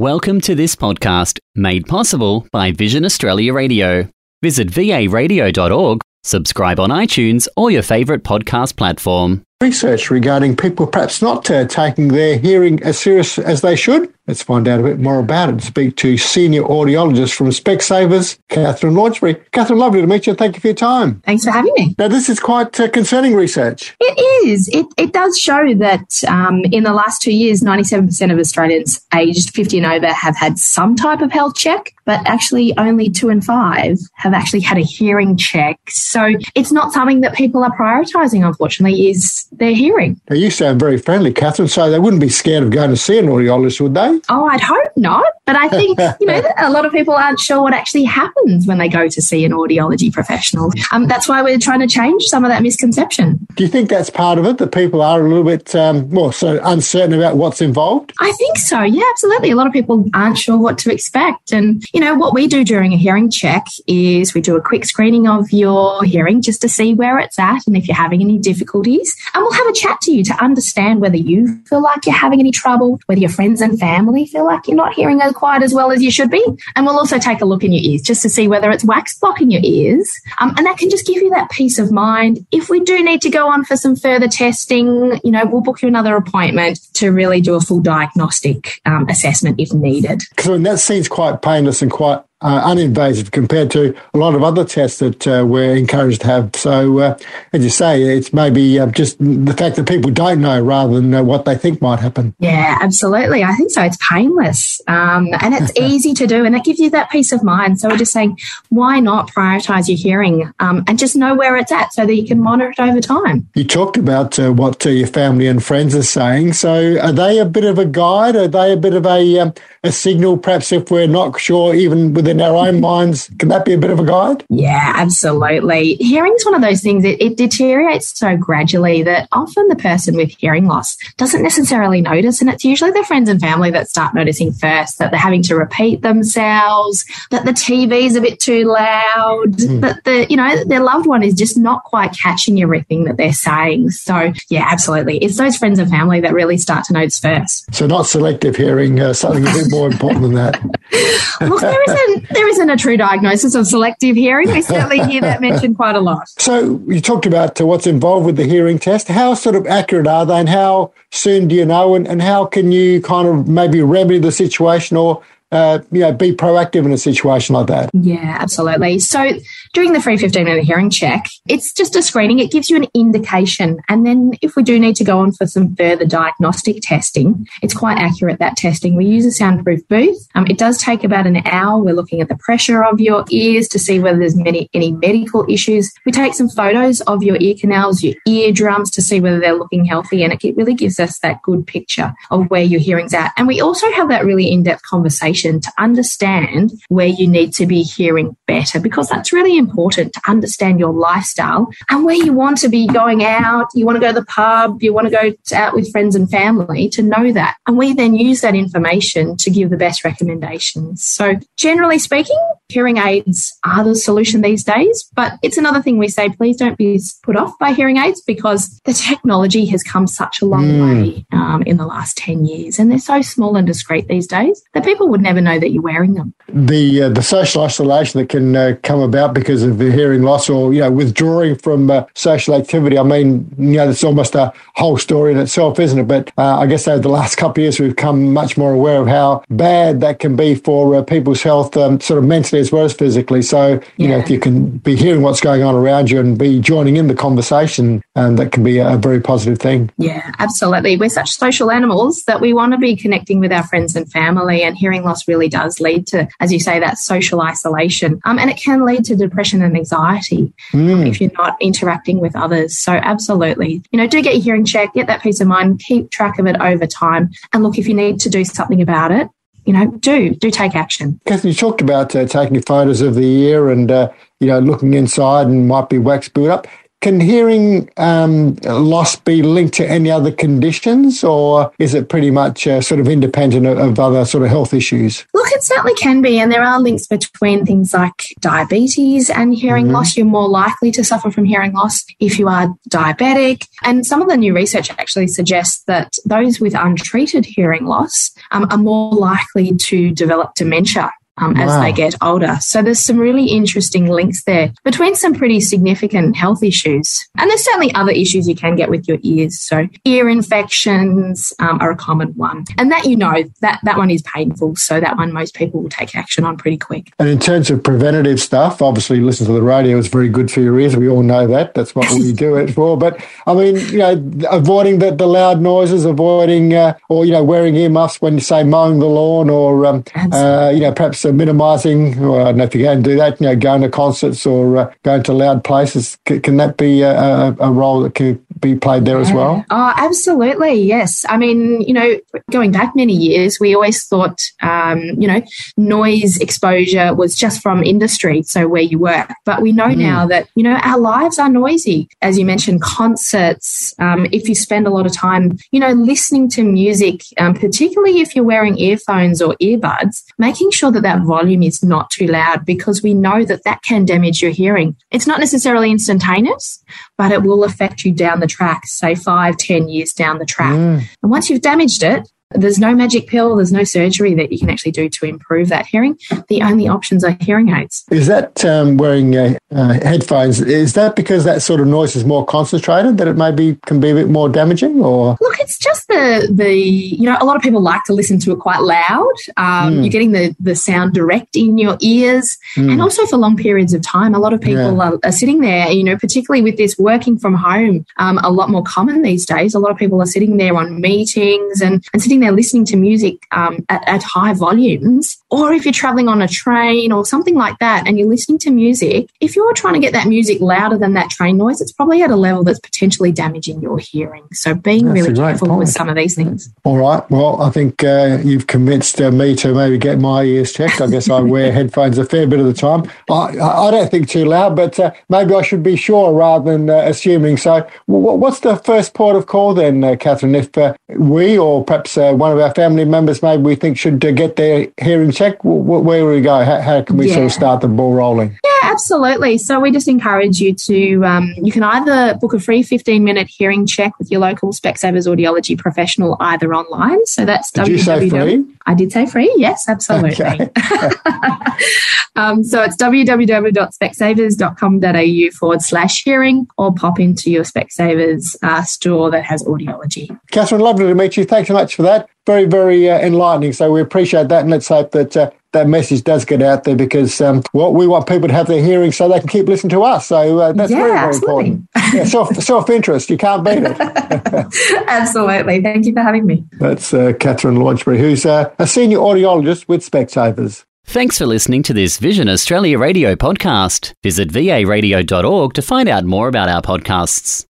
Welcome to this podcast, made possible by Vision Australia Radio. Visit varadio.org, subscribe on iTunes or your favourite podcast platform. Research regarding people perhaps not uh, taking their hearing as serious as they should. Let's find out a bit more about it. Speak to senior audiologist from Specsavers, Catherine Launchbury. Catherine, lovely to meet you. Thank you for your time. Thanks for having me. Now, this is quite uh, concerning research. It is. It, it does show that um, in the last two years, 97% of Australians aged 50 and over have had some type of health check, but actually only two and five have actually had a hearing check. So it's not something that people are prioritising, unfortunately, is their hearing. Now, you sound very friendly, Catherine, so they wouldn't be scared of going to see an audiologist, would they? Oh, I'd hope not. But I think, you know, a lot of people aren't sure what actually happens when they go to see an audiology professional. Um, that's why we're trying to change some of that misconception. Do you think that's part of it, that people are a little bit um, more so uncertain about what's involved? I think so. Yeah, absolutely. A lot of people aren't sure what to expect. And, you know, what we do during a hearing check is we do a quick screening of your hearing just to see where it's at and if you're having any difficulties. And we'll have a chat to you to understand whether you feel like you're having any trouble, whether your friends and family feel like you're not hearing as quite as well as you should be. And we'll also take a look in your ears just to see whether it's wax blocking your ears. Um, and that can just give you that peace of mind. If we do need to go on for some further testing, you know, we'll book you another appointment to really do a full diagnostic um, assessment if needed. I that seems quite painless and quite uh, uninvasive compared to a lot of other tests that uh, we're encouraged to have. So, uh, as you say, it's maybe uh, just the fact that people don't know rather than know what they think might happen. Yeah, absolutely. I think so. It's painless um, and it's easy to do, and it gives you that peace of mind. So, we're just saying, why not prioritize your hearing um, and just know where it's at so that you can monitor it over time? You talked about uh, what uh, your family and friends are saying. So, are they a bit of a guide? Are they a bit of a, um, a signal, perhaps, if we're not sure, even within our own minds? Can that be a bit of a guide? Yeah, absolutely. Hearing is one of those things, it, it deteriorates so gradually that often the person with hearing loss doesn't necessarily notice. And it's usually their friends and family that start noticing first that they're having to repeat themselves, that the TV's a bit too loud, mm. that the, you know, their loved one is just not quite catching everything that they're saying. So, yeah, absolutely. It's those friends and family that really start to notice first. So, not selective hearing, uh, something a bit more important than that. Look, there isn't, there isn't a true diagnosis of selective hearing. We certainly hear that mentioned quite a lot. So you talked about uh, what's involved with the hearing test. How sort of accurate are they and how soon do you know and, and how can you kind of maybe remedy the situation or uh, you know, be proactive in a situation like that. Yeah, absolutely. So during the free 15 minute hearing check, it's just a screening. It gives you an indication. And then if we do need to go on for some further diagnostic testing, it's quite accurate, that testing. We use a soundproof booth. Um, it does take about an hour. We're looking at the pressure of your ears to see whether there's many, any medical issues. We take some photos of your ear canals, your eardrums to see whether they're looking healthy. And it really gives us that good picture of where your hearing's at. And we also have that really in-depth conversation to understand where you need to be hearing better because that's really important to understand your lifestyle and where you want to be going out. You want to go to the pub, you want to go out with friends and family to know that. And we then use that information to give the best recommendations. So generally speaking, hearing aids are the solution these days, but it's another thing we say, please don't be put off by hearing aids because the technology has come such a long mm. way um, in the last 10 years and they're so small and discreet these days that people would never know that you're wearing them. The uh, the social isolation that can uh, come about because of the hearing loss or you know withdrawing from uh, social activity. I mean, you know, it's almost a whole story in itself, isn't it? But uh, I guess over the last couple of years, we've become much more aware of how bad that can be for uh, people's health, um, sort of mentally as well as physically. So you yeah. know, if you can be hearing what's going on around you and be joining in the conversation, and um, that can be a very positive thing. Yeah, absolutely. We're such social animals that we want to be connecting with our friends and family, and hearing loss really does lead to, as you say, that social isolation. Um, and it can lead to depression and anxiety mm. if you're not interacting with others. So, absolutely, you know, do get your hearing checked, get that peace of mind, keep track of it over time. And look, if you need to do something about it, you know, do do take action. Catherine, you talked about uh, taking photos of the ear and uh, you know looking inside and might be wax build up can hearing um, loss be linked to any other conditions, or is it pretty much uh, sort of independent of, of, other sort of health issues? Look, it certainly can be, and there are links between things like diabetes and hearing mm-hmm. loss. You're more likely to suffer from hearing loss if you are diabetic, and some of the new research actually suggests that those with untreated hearing loss um, are more likely to develop dementia um, wow. as they get older. So there's some really interesting links there between some pretty significant health issues. And there's certainly other issues you can get with your ears. So ear infections um, are a common one. And that you know, that, that one is painful. So that one most people will take action on pretty quick. And in terms of preventative stuff, obviously listen to the radio is very good for your ears. We all know that. That's what we do it for. But I mean, you know, avoiding the, the loud noises, avoiding uh, or, you know, wearing earmuffs when you say mowing the lawn or, um, uh, you know, perhaps minimising, I don't know if you and do that, you know, going to concerts or uh, going to loud places, can, can that be a, a, a, role that can be played there as well? Oh, absolutely, yes. I mean, you know, going back many years, we always thought, um, you know, noise exposure was just from industry, so where you work. But we know mm. now that, you know, our lives are noisy. As you mentioned, concerts, um, if you spend a lot of time, you know, listening to music, um, particularly if you're wearing earphones or earbuds, making sure that that volume is not too loud because we know that that can damage your hearing. It's not necessarily instantaneous, but it will affect you down the track, say five, ten years down the track. Mm. And once you've damaged it, there's no magic pill, there's no surgery that you can actually do to improve that hearing. The only options are hearing aids. Is that um, wearing uh, uh, headphones? Is that because that sort of noise is more concentrated that it maybe can be a bit more damaging? Or look, it's just the the you know a lot of people like to listen to it quite loud. Um, mm. You're getting the the sound direct in your ears, mm. and also for long periods of time. A lot of people yeah. are, are, sitting there, you know, particularly with this working from home, um, a lot more common these days. A lot of people are sitting there on meetings and and sitting there listening to music um, at, at high volumes, or if you're traveling on a train or something like that and you're listening to music, if you're trying to get that music louder than that train noise, it's probably at a level that's potentially damaging your hearing. So being that's really careful point. with some of these things. All right. Well, I think uh, you've convinced uh, me to maybe get my ears checked. I guess I wear headphones a fair bit of the time. I, I don't think too loud, but uh, maybe I should be sure rather than uh, assuming. So, what's the first port of call then, uh, Catherine? If uh, we or perhaps one of our family members maybe we think should get their hearing checked, where do we go? How, how can we yeah. sort of start the ball rolling? Yeah, absolutely. So we just encourage you to, um, you can either book a free 15 minute hearing check with your local Specsavers audiology professional either online. So that's did www. I did say free. Yes, absolutely. Okay. um, so it's www.specsavers.com.au forward slash hearing or pop into your Specsavers uh, store that has audiology. Catherine, lovely to meet you. Thanks so much for that. Very, very uh, enlightening. So we appreciate that. And let's hope that uh, that message does get out there because um, well, we want people to have their hearing so they can keep listening to us. So uh, that's yeah, very, very absolutely. important. Yeah, self self interest, you can't beat it. absolutely. Thank you for having me. That's uh, Catherine Launchbury, who's uh, a senior audiologist with Specsavers. Thanks for listening to this Vision Australia radio podcast. Visit varadio.org to find out more about our podcasts.